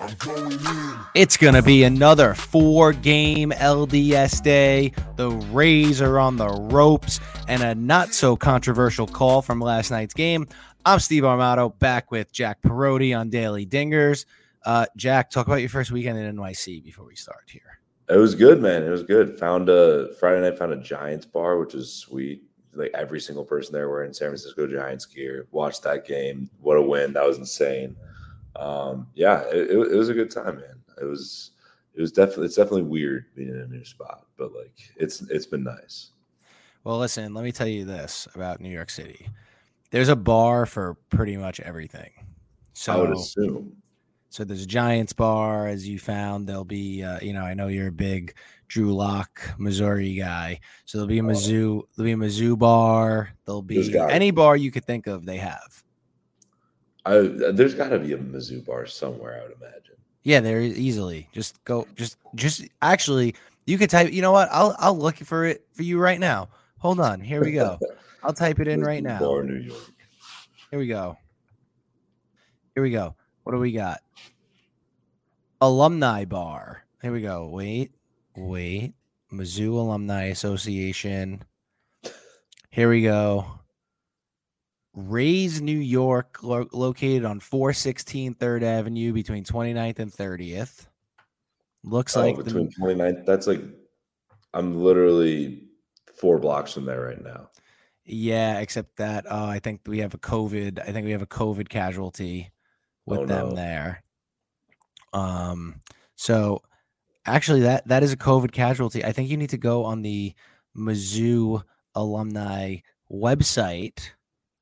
It's going to be another four game LDS day. The Rays are on the ropes and a not so controversial call from last night's game. I'm Steve Armato back with Jack Perotti on Daily Dingers. Uh, Jack, talk about your first weekend in NYC before we start here. It was good, man. It was good. Found a Friday night, found a Giants bar, which was sweet. Like every single person there wearing San Francisco Giants gear. Watched that game. What a win! That was insane um, yeah, it, it, was a good time, man. It was it was definitely it's definitely weird being in a new spot, but like it's it's been nice. Well, listen, let me tell you this about New York City. There's a bar for pretty much everything. So I would assume. So there's a Giants bar, as you found. There'll be, uh, you know, I know you're a big Drew Lock, Missouri guy. So there'll be a oh. Mizzou, there'll be a Mizzou bar. There'll be any bar you could think of. They have. I, there's got to be a Mizzou bar somewhere. I would imagine. Yeah, there easily. Just go. Just just actually, you could type. You know what? I'll I'll look for it for you right now. Hold on. Here we go. I'll type it in right now. Bar, New York. Here we go. Here we go. What do we got? Alumni bar. Here we go. Wait, wait. Mizzou Alumni Association. Here we go. Rays, New York, lo- located on 416 3rd Avenue between 29th and 30th. Looks oh, like between the, 29th. That's like, I'm literally four blocks from there right now. Yeah, except that uh, I think we have a COVID. I think we have a COVID casualty with oh, them no. there. Um, so actually, that that is a COVID casualty. I think you need to go on the Mizzou alumni website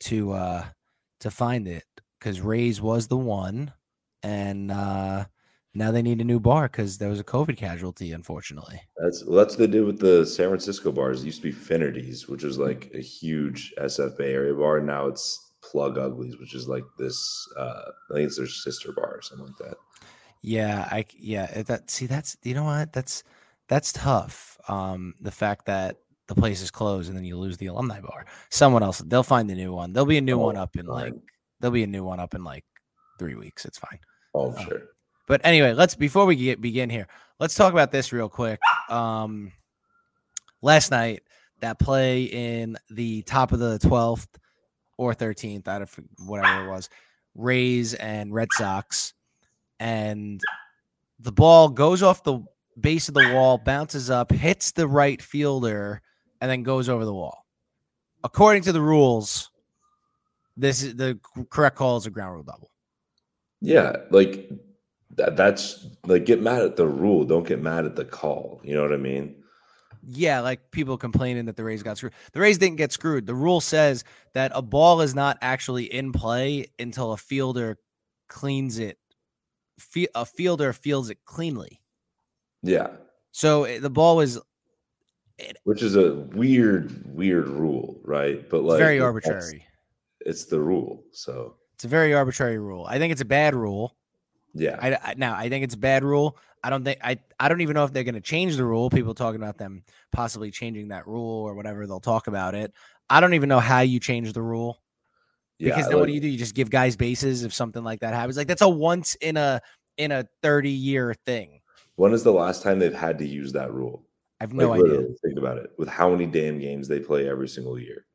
to uh to find it because Rays was the one, and uh now they need a new bar because there was a COVID casualty, unfortunately. That's well, that's what they did with the San Francisco bars. It used to be Finnerty's, which was like a huge SF Bay Area bar. Now it's Plug Uglies, which is like this. Uh, I think it's their sister bar or something like that. Yeah, I yeah that see that's you know what that's that's tough. Um, the fact that the place is closed and then you lose the alumni bar. Someone else, they'll find the new one. There'll be a new oh, one up in like there'll be a new one up in like three weeks. It's fine. Oh, um, sure. But anyway, let's before we get begin here, let's talk about this real quick. Um, last night, that play in the top of the twelfth or thirteenth, out of whatever it was, Rays and Red Sox, and the ball goes off the base of the wall, bounces up, hits the right fielder, and then goes over the wall. According to the rules, this is the correct call is a ground rule double. Yeah, like that, that's like get mad at the rule, don't get mad at the call. You know what I mean? Yeah, like people complaining that the Rays got screwed. The Rays didn't get screwed. The rule says that a ball is not actually in play until a fielder cleans it. A fielder fields it cleanly. Yeah. So eh, the ball was which is a weird, weird rule, right? But like very arbitrary. It's the rule, so it's a very arbitrary rule. I think it's a bad rule. Yeah. I, I now I think it's a bad rule. I don't think I I don't even know if they're going to change the rule. People talking about them possibly changing that rule or whatever. They'll talk about it. I don't even know how you change the rule. Yeah, because then like, what do you do? You just give guys bases if something like that happens. Like that's a once in a in a 30 year thing. When is the last time they've had to use that rule? I have no like, idea. Think about it. With how many damn games they play every single year.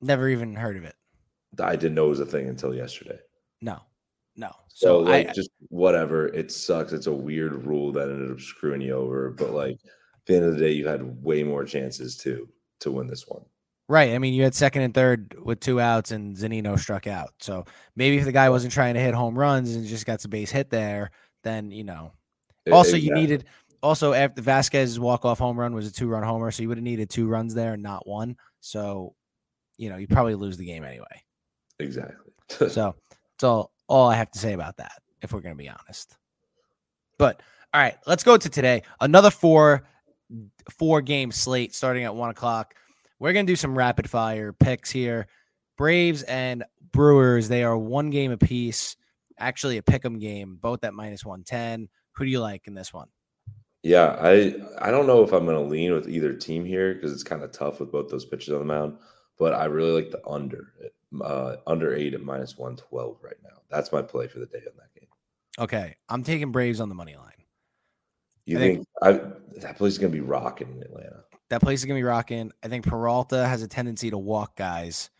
Never even heard of it. I didn't know it was a thing until yesterday. No, no. So, so like, I, just whatever. It sucks. It's a weird rule that ended up screwing you over. But like, at the end of the day, you had way more chances to to win this one. Right. I mean, you had second and third with two outs, and Zunino struck out. So maybe if the guy wasn't trying to hit home runs and just got some base hit there, then you know. Also, exactly. you needed also after Vázquez's walk off home run was a two run homer, so you would have needed two runs there and not one. So, you know, you probably lose the game anyway. Exactly. so that's all all I have to say about that, if we're gonna be honest. But all right, let's go to today. Another four four game slate starting at one o'clock. We're gonna do some rapid fire picks here. Braves and Brewers, they are one game apiece. Actually, a pick 'em game, both at minus 110. Who do you like in this one? Yeah, I I don't know if I'm going to lean with either team here because it's kind of tough with both those pitchers on the mound. But I really like the under uh, under eight at minus one twelve right now. That's my play for the day on that game. Okay, I'm taking Braves on the money line. You I think, think- I, that place is gonna be rocking in Atlanta? That place is gonna be rocking. I think Peralta has a tendency to walk guys.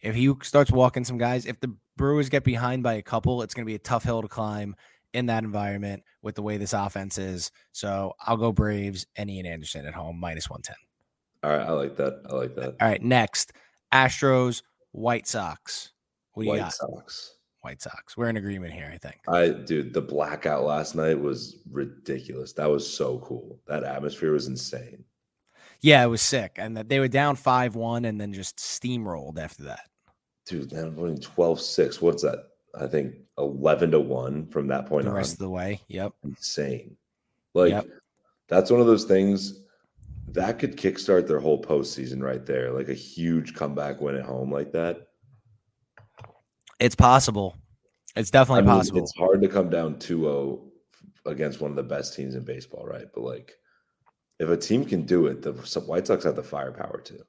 If he starts walking some guys, if the Brewers get behind by a couple, it's gonna be a tough hill to climb in that environment with the way this offense is. So I'll go Braves and Ian Anderson at home minus one ten. All right, I like that. I like that. All right, next Astros, White Sox. What do you White got? Sox. White Sox. We're in agreement here, I think. I dude, the blackout last night was ridiculous. That was so cool. That atmosphere was insane. Yeah, it was sick, and that they were down five one, and then just steamrolled after that. Dude, then winning 12-6. What's that? I think 11 to 1 from that point The on. rest of the way. Yep. insane. Like Yep. that's one of those things that could kickstart their whole postseason right there. Like a huge comeback win at home like that. It's possible. It's definitely I mean, possible. It's hard to come down 2-0 against one of the best teams in baseball, right? But like if a team can do it, the White Sox have the firepower too.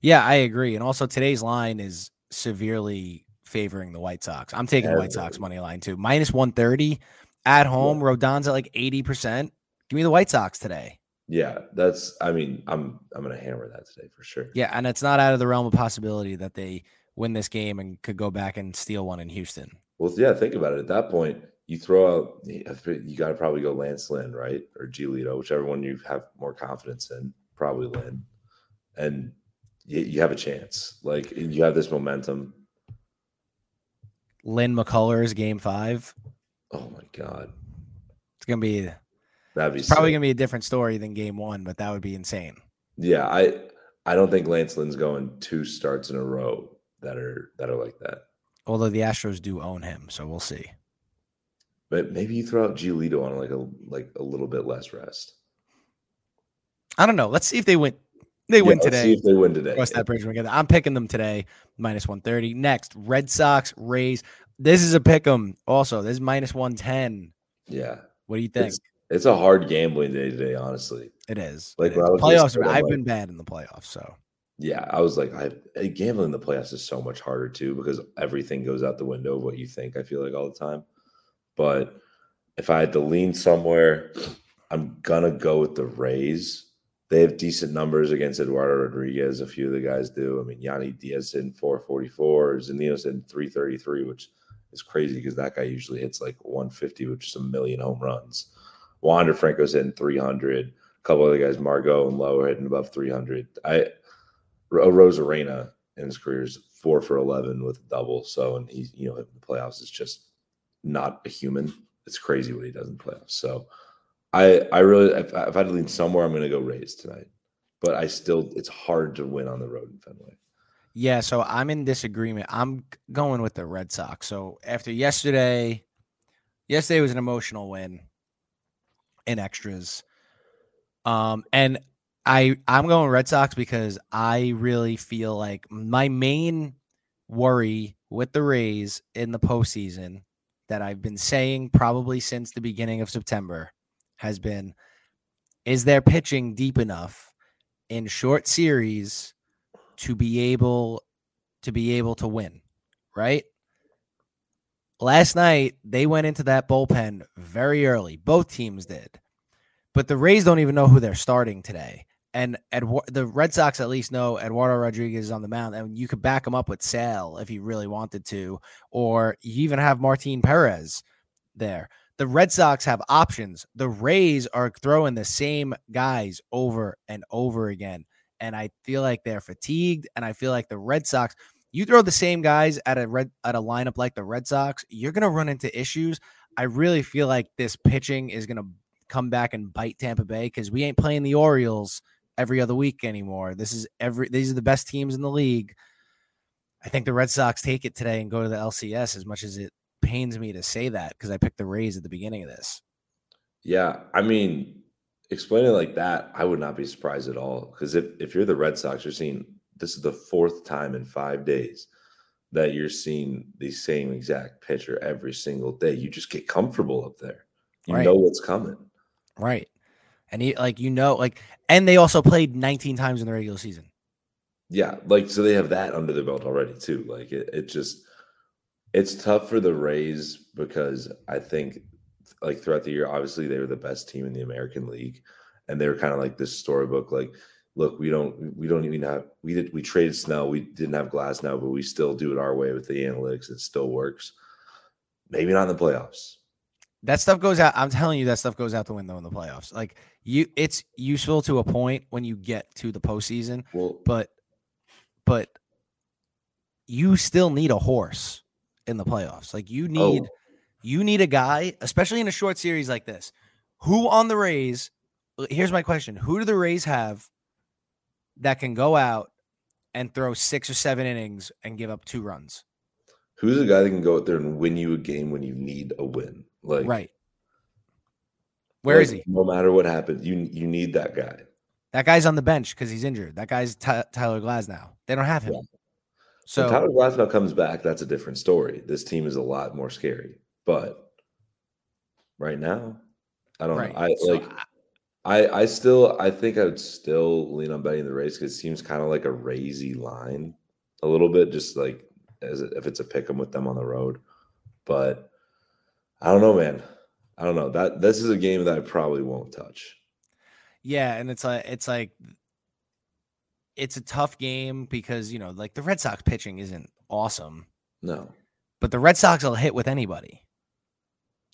Yeah, I agree. And also today's line is severely favoring the White Sox. I'm taking the White Sox money line too. Minus 130 at home. Rodon's at like 80%. Give me the White Sox today. Yeah, that's I mean, I'm I'm gonna hammer that today for sure. Yeah, and it's not out of the realm of possibility that they win this game and could go back and steal one in Houston. Well, yeah, think about it. At that point, you throw out you got to probably go Lance Lynn, right, or Giolito, whichever one you have more confidence in. Probably Lynn, and you, you have a chance. Like you have this momentum. Lynn McCullers game five. Oh my god, It's gonna be that'd be probably gonna be a different story than game one, but that would be insane. Yeah, I I don't think Lance Lynn's going two starts in a row that are that are like that. Although the Astros do own him, so we'll see. But maybe you throw out Giolito on like a like a little bit less rest. I don't know. Let's see if they win. They Yeah, win today. See if they win today. Cross that bridge when we get there. I'm picking them today, minus 130. Next, Red Sox, Rays. This is a pick 'em. Also, this is minus 110. Yeah, What do you think? it's it's a hard gambling day today. Honestly, it is. like, It is. Playoffs. listening, are- I'm I've like- been bad in the playoffs, so yeah, I was like, I eh, gambling in the playoffs is so much harder too because everything goes out the window of what you think. I feel like all the time, but if I had to lean somewhere, I'm gonna go with the Rays. They have decent numbers against Eduardo Rodriguez. A few of the guys do. I mean, Yandy Diaz in 444, Zunino's in 333, which is crazy because that guy usually hits like 150, which is a million home runs. Wander Franco's hitting 300. A couple other guys, Margot and Lowe, are hitting above 300. I Ro- oh, Arozarena in his career is four for 11 with a double. So, and he's, you know, in the playoffs is just not a human. It's crazy what he does in the playoffs. So, I, I really, if, I- if I had to lean somewhere, I'm going to go Rays tonight. But I still, it's hard to win on the road in Fenway. yeah. So I'm in disagreement. I'm going with the Red Sox. So after yesterday, yesterday was an emotional win in extras. Um, and I I'm going Red Sox because I really feel like my main worry with the Rays in the postseason that I've been saying probably since the beginning of September has been is their pitching deep enough in short series to be able to be able to win, right? Last night they went into that bullpen very early. Both teams did. But the Rays don't even know who they're starting today. And Edu- the Red Sox at least know Eduardo Rodriguez is on the mound, and you could back him up with Sale if you really wanted to, or you even have Martin Perez there. The Red Sox have options. The Rays are throwing the same guys over and over again. And I feel like they're fatigued. And I feel like the Red Sox, you throw the same guys at a red at a lineup like the Red Sox, you're gonna run into issues. I really feel like this pitching is gonna come back and bite Tampa Bay because we ain't playing the Orioles every other week anymore. This is every these are the best teams in the league. I think the Red Sox take it today and go to the LCS as much as it pains me to say that because I picked the Rays at the beginning of this. Yeah, I mean, explain it like that, I would not be surprised at all. Because if, if you're the Red Sox, you're seeing this is the fourth time in five days that you're seeing the same exact pitcher every single day. You just get comfortable up there. You Right. know what's coming. Right. And he like you know, like and they also played 19 times in the regular season. Yeah, like so they have that under their belt already too. Like it, it just It's tough for the Rays because I think like throughout the year, obviously they were the best team in the American League, and they were kind of like this storybook. Like, look, we don't we don't even have we did we traded Snell, we didn't have Glasnow, but we still do it our way with the analytics. It still works. Maybe not in the playoffs. That stuff goes out. I'm telling you, that stuff goes out the window in the playoffs. Like you, it's useful to a point when you get to the postseason. Well, but but you still need a horse in the playoffs. Like you need Oh. you need a guy, especially in a short series like this. Who on the Rays? Here's my question: Who do the Rays have that can go out and throw six or seven innings and give up two runs? who's the guy that can go out there and win you a game when you need a win? Like, right. Where is like, he? No matter what happens, you you need that guy. That guy's on the bench because he's injured. That guy's Ty- Tyler Glasnow. They don't have him. Yeah. So when Tyler Glasnow comes back, that's a different story. This team is a lot more scary. But right now, I don't right. know. I So like I- I still I think I would still lean on betting the race because it seems kind of like a raisy line a little bit, just like as if it's a pick 'em with them on the road. But I don't know, man. I don't know. That this is a game that I probably won't touch. Yeah, and it's like it's like it's a tough game because you know, like the Red Sox pitching isn't awesome, No. but the Red Sox will hit with anybody,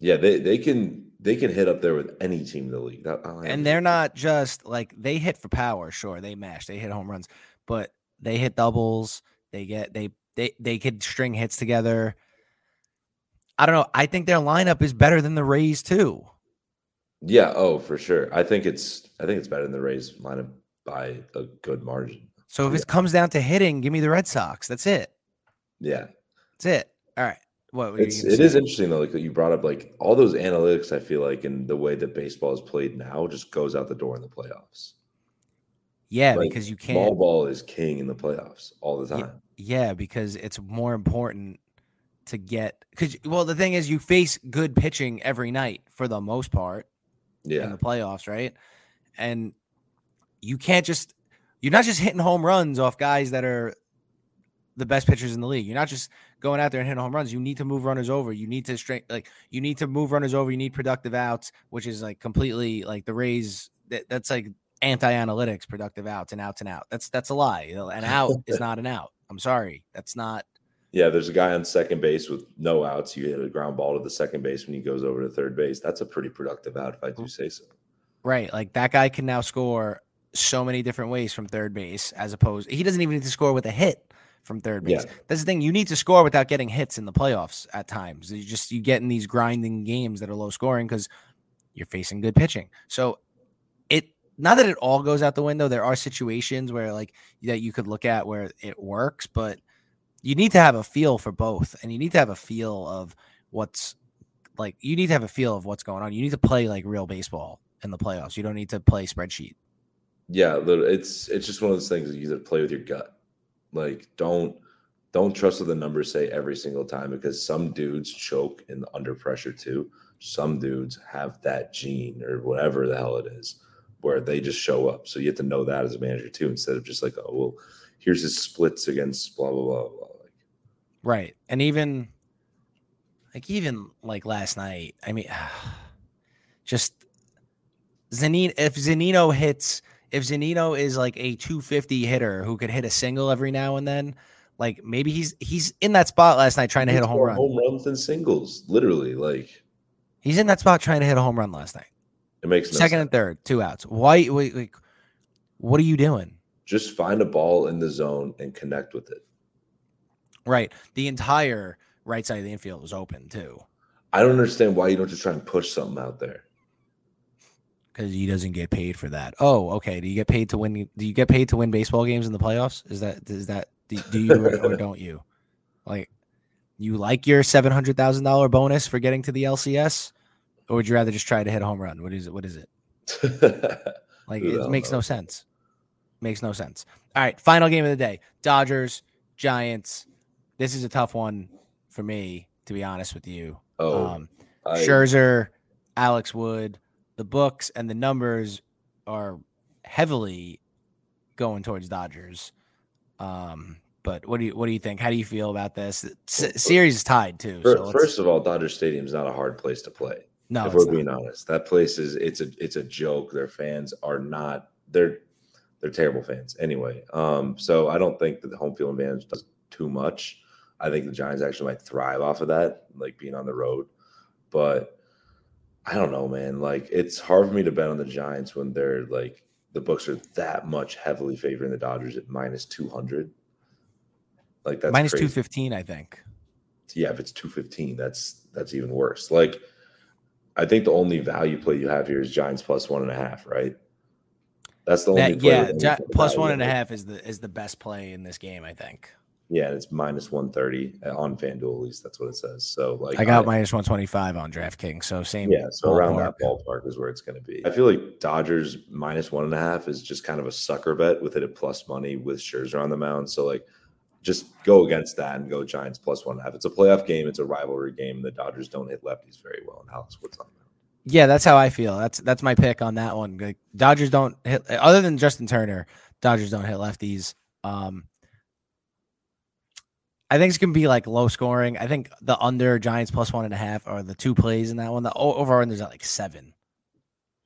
Yeah, they they can they can hit up there with any team in the league. That, and they're not just like they hit for power. Sure, they mash, they hit home runs, but they hit doubles. They get they they they could string hits together. I don't know. I think their lineup is better than the Rays too. Yeah, oh, for sure. I think it's I think it's better than the Rays lineup by a good margin. So if Yeah. it comes down to hitting, give me the Red Sox. That's it. Yeah. That's it. All right. What It's gonna it is say? interesting though, like that you brought up like all those analytics I feel like in the way that baseball is played now just goes out the door in the playoffs. Yeah, Like, because you can't. ball ball is king in the playoffs all the time. Yeah, because it's more important to get because well, the thing is, you face good pitching every night for the most part Yeah. in the playoffs, right? And you can't just you're not just hitting home runs off guys that are the best pitchers in the league. You're not just going out there and hitting home runs. You need to move runners over. You need to straight like you need to move runners over. You need productive outs, which is like completely like the Rays. That, that's like anti-analytics, productive outs and outs and out. That's that's a lie. An out is not an out. I'm sorry. That's not Yeah, there's a guy on second base with no outs. You hit a ground ball to the second base when he goes over to third base. That's a pretty productive out if I do say so. right. Like that guy can now score so many different ways from third base, as opposed he doesn't even need to score with a hit from third base. Yeah. That's the thing. You need to score without getting hits in the playoffs at times. You just you get in these grinding games that are low scoring because you're facing good pitching. So it not that it all goes out the window. There are situations where like that you could look at where it works, but you need to have a feel for both, and you need to have a feel of what's like. You need to have a feel of what's going on. You need to play like real baseball in the playoffs. You don't need to play spreadsheet. Yeah, it's it's just one of those things that you to play with your gut. Like don't don't trust what the numbers say every single time because some dudes choke in under pressure too. Some dudes have that gene or whatever the hell it is where they just show up. So you have to know that as a manager too, instead of just like, oh well, here's his splits against blah blah blah blah. Like, Right. And even like even like last night, I mean just Zunino if Zunino hits if Zunino is like a 250 hitter who could hit a single every now and then, like maybe he's he's in that spot last night trying to hit a home run. home runs and singles, literally. Like He's in that spot trying to hit a home run last night. it makes no Second sense. and third, two outs. Why wait, like what are you doing? Just find a ball in the zone and connect with it. Right. The entire right side of the infield was open too. I don't understand why you don't just try and push something out there. Because he doesn't get paid for that. Oh, okay. Do you get paid to win? Do you get paid to win baseball games in the playoffs? Is that is that do, do you or, don't you? Like, you like your seven hundred thousand dollar bonus for getting to the LCS, or would you rather just try to hit a home run? What is it? What is it? Like, it makes no sense. Makes no sense. All right, final game of the day: Dodgers, Giants. This is a tough one for me, to be honest with you. oh, um, I, Scherzer, Alex Wood, the books and the numbers are heavily going towards Dodgers. Um, But what do you what do you think? How do you feel about this? S- series is tied too. So first of all, Dodger Stadium is not a hard place to play. No, if we're not. being honest, that place is it's a it's a joke. Their fans are not they're they're terrible fans anyway. Um, so I don't think that the home field advantage does too much. I think the Giants actually might thrive off of that, like being on the road. But I don't know, man. Like it's hard for me to bet on the Giants when they're like the books are that much heavily favoring the Dodgers at minus two hundred. Like that's minus two fifteen, I think. Yeah, if it's two fifteen, that's that's even worse. Like I think the only value play you have here is Giants plus one and a half, right? That's the only that, yeah. Plus one and a half is the is the best play in this game, I think. Yeah, it's minus one thirty on FanDuel. At least that's what it says. So like, I got I, minus one twenty five on DraftKings. So same. Yeah, so around that ballpark is where it's going to be. I feel like Dodgers minus one and a half is just kind of a sucker bet with it at plus money with Scherzer on the mound. So like, just go against that and go Giants plus one and a half. It's a playoff game. It's a rivalry game. The Dodgers don't hit lefties very well, and Alex Wood's on the mound. Yeah, that's how I feel. That's that's my pick on that one. Like, Dodgers don't hit other than Justin Turner. Dodgers don't hit lefties. Um, I think it's gonna be like low scoring. I think the under Giants plus one and a half are the two plays in that one. The over under is at like seven.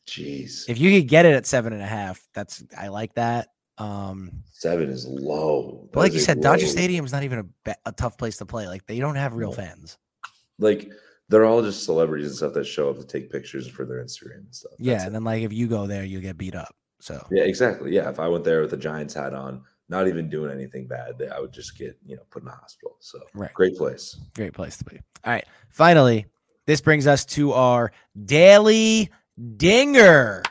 Jeez. If you could get it at seven and a half, that's I like that. Um seven is low. But like you said, low. Dodger Stadium is not even a, be- a tough place to play. Like they don't have real fans. Like they're all just celebrities and stuff that show up to take pictures for their Instagram and stuff. That's yeah, and it. then like if you go there, you get beat up. So yeah, exactly. Yeah, if I went there with a Giants hat on, not even doing anything bad, that I would just get you know put in the hospital. So right. great place, great place to be. All right, finally, this brings us to our daily dinger,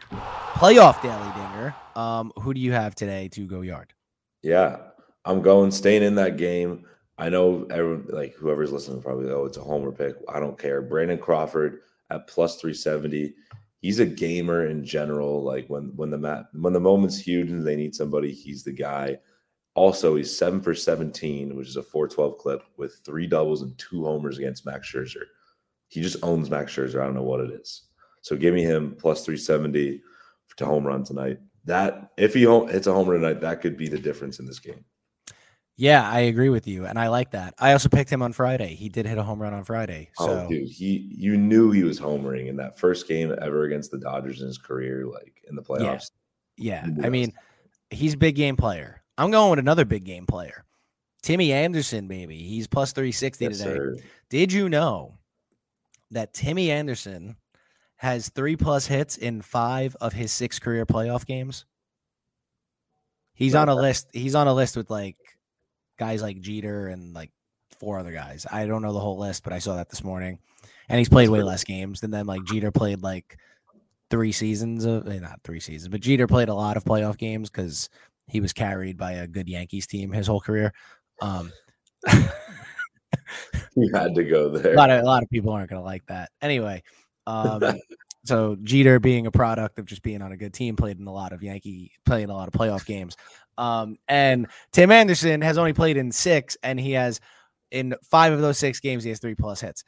playoff daily dinger. Um, who do you have today to go yard? Yeah, I'm going staying in that game. I know everyone, like whoever's listening, probably oh, it's a homer pick. I don't care. Brandon Crawford at plus three seventy. He's a gamer in general. Like when when the mat when the moment's huge and they need somebody, he's the guy. Also, he's seven for seventeen, which is a four twelve clip with three doubles and two homers against Max Scherzer. He just owns Max Scherzer. I don't know what it is. So give me him plus three seventy to home run tonight. That if he hits a homer tonight, that could be the difference in this game. Yeah, I agree with you, and I like that. I also picked him on Friday. He did hit a home run on Friday. Oh, so. Oh, dude, he you knew he was homering in that first game ever against the Dodgers in his career, like in the playoffs. Yeah, yeah. I mean, he's a big game player. I'm going with another big game player, Timmy Anderson. Baby, he's plus three sixty yes, today. Sir. Did you know that Timmy Anderson has three plus hits in five of his six career playoff games? He's on a list. He's on a list with like guys like Jeter and like four other guys. I don't know the whole list, but I saw that this morning. And he's played way less games than them. Like Jeter played like three seasons of eh, not three seasons, but Jeter played a lot of playoff games because he was carried by a good Yankees team his whole career. Um you had to go there. A lot of a lot of people aren't gonna like that. Anyway, um so Jeter being a product of just being on a good team, played in a lot of Yankee, playing a lot of playoff games. Um, and Tim Anderson has only played in six, and he has in five of those six games, he has three plus hits.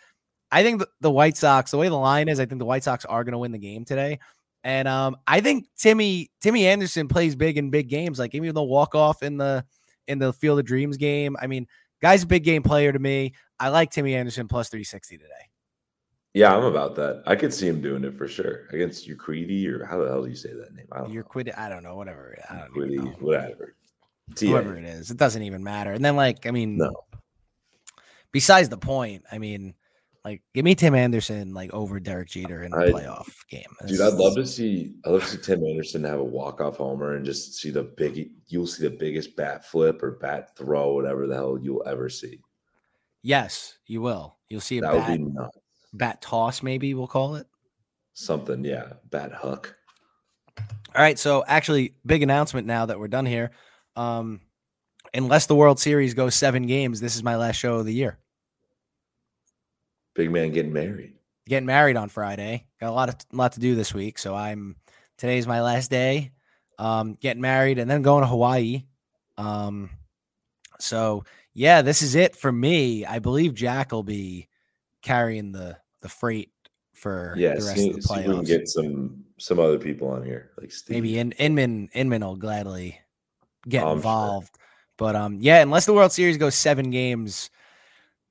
I think the, the White Sox, the way the line is, I think the White Sox are going to win the game today. And um, I think Timmy Timmy Anderson plays big in big games, like even the walk off in the in the Field of Dreams game. I mean, guy's a big game player to me. I like Timmy Anderson plus 360 today. Yeah, I'm about that. I could see him doing it for sure against Urquidy or how the hell do you say that name? I don't Urquidy. I don't know. Whatever. I don't know. whatever. Whoever it is, it doesn't even matter. And then, like, I mean, no. Besides the point, I mean, like, give me Tim Anderson like over Derek Jeter in the I, playoff game. dude, I'd love to see. I'd love to see Tim Anderson have a walk off homer and just see the big. You'll see the biggest bat flip or bat throw, whatever the hell you'll ever see. Yes, you will. You'll see a that bat. Would be nuts bat toss, maybe we'll call it. Something, yeah. Bat hook. All right. So actually, big announcement now that we're done here. Um, unless the World Series goes seven games, this is my last show of the year. Big man getting married. Getting married on Friday. Got a lot of lot to do this week. So I'm today's my last day. Um, getting married and then going to Hawaii. Um, so yeah, this is it for me. I believe Jack will be carrying the the freight for yeah, the rest see, of the playoffs. we can get some some other people on here, like Steve. Maybe in, Inman Inman will gladly get um, involved. Sure. But um, yeah, unless the World Series goes seven games,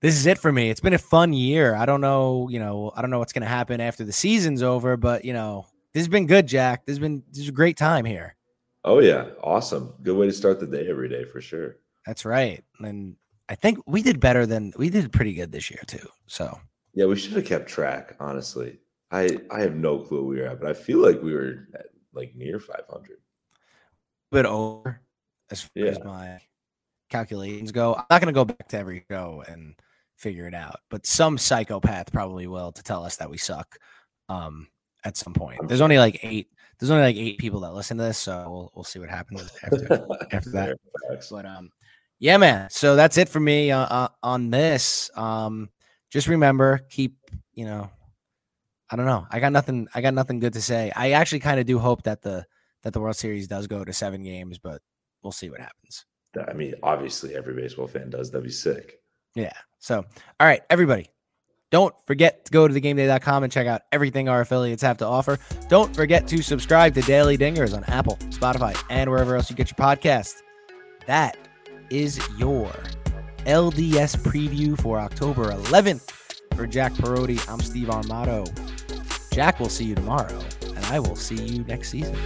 this is it for me. It's been a fun year. I don't know, you know, I don't know what's gonna happen after the season's over, but you know, this has been good, Jack. This has been this is a great time here. Oh yeah, awesome. Good way to start the day every day for sure. That's right. And I think we did better than we did pretty good this year too. So yeah, we should have kept track. Honestly, I I have no clue where we were at, but I feel like we were at, like near 500. But over as far yeah. as my calculations go. I'm not going to go back to every go and figure it out, but some psychopath probably will to tell us that we suck um, at some point. There's only like eight. There's only like eight people that listen to this, so we'll we'll see what happens after after that. But um, yeah, man. So that's it for me uh, uh, on this. Um, just remember, keep you know, I don't know. I got nothing. I got nothing good to say. I actually kind of do hope that the that the World Series does go to seven games, but we'll see what happens. I mean, obviously, every baseball fan does. That'd be sick. Yeah. So, all right, everybody, don't forget to go to thegameday.com and check out everything our affiliates have to offer. Don't forget to subscribe to Daily Dingers on Apple, Spotify, and wherever else you get your podcast. That is your LDS preview for October 11th. For Jack Perotti, I'm Steve Armato. Jack will see you tomorrow, and I will see you next season.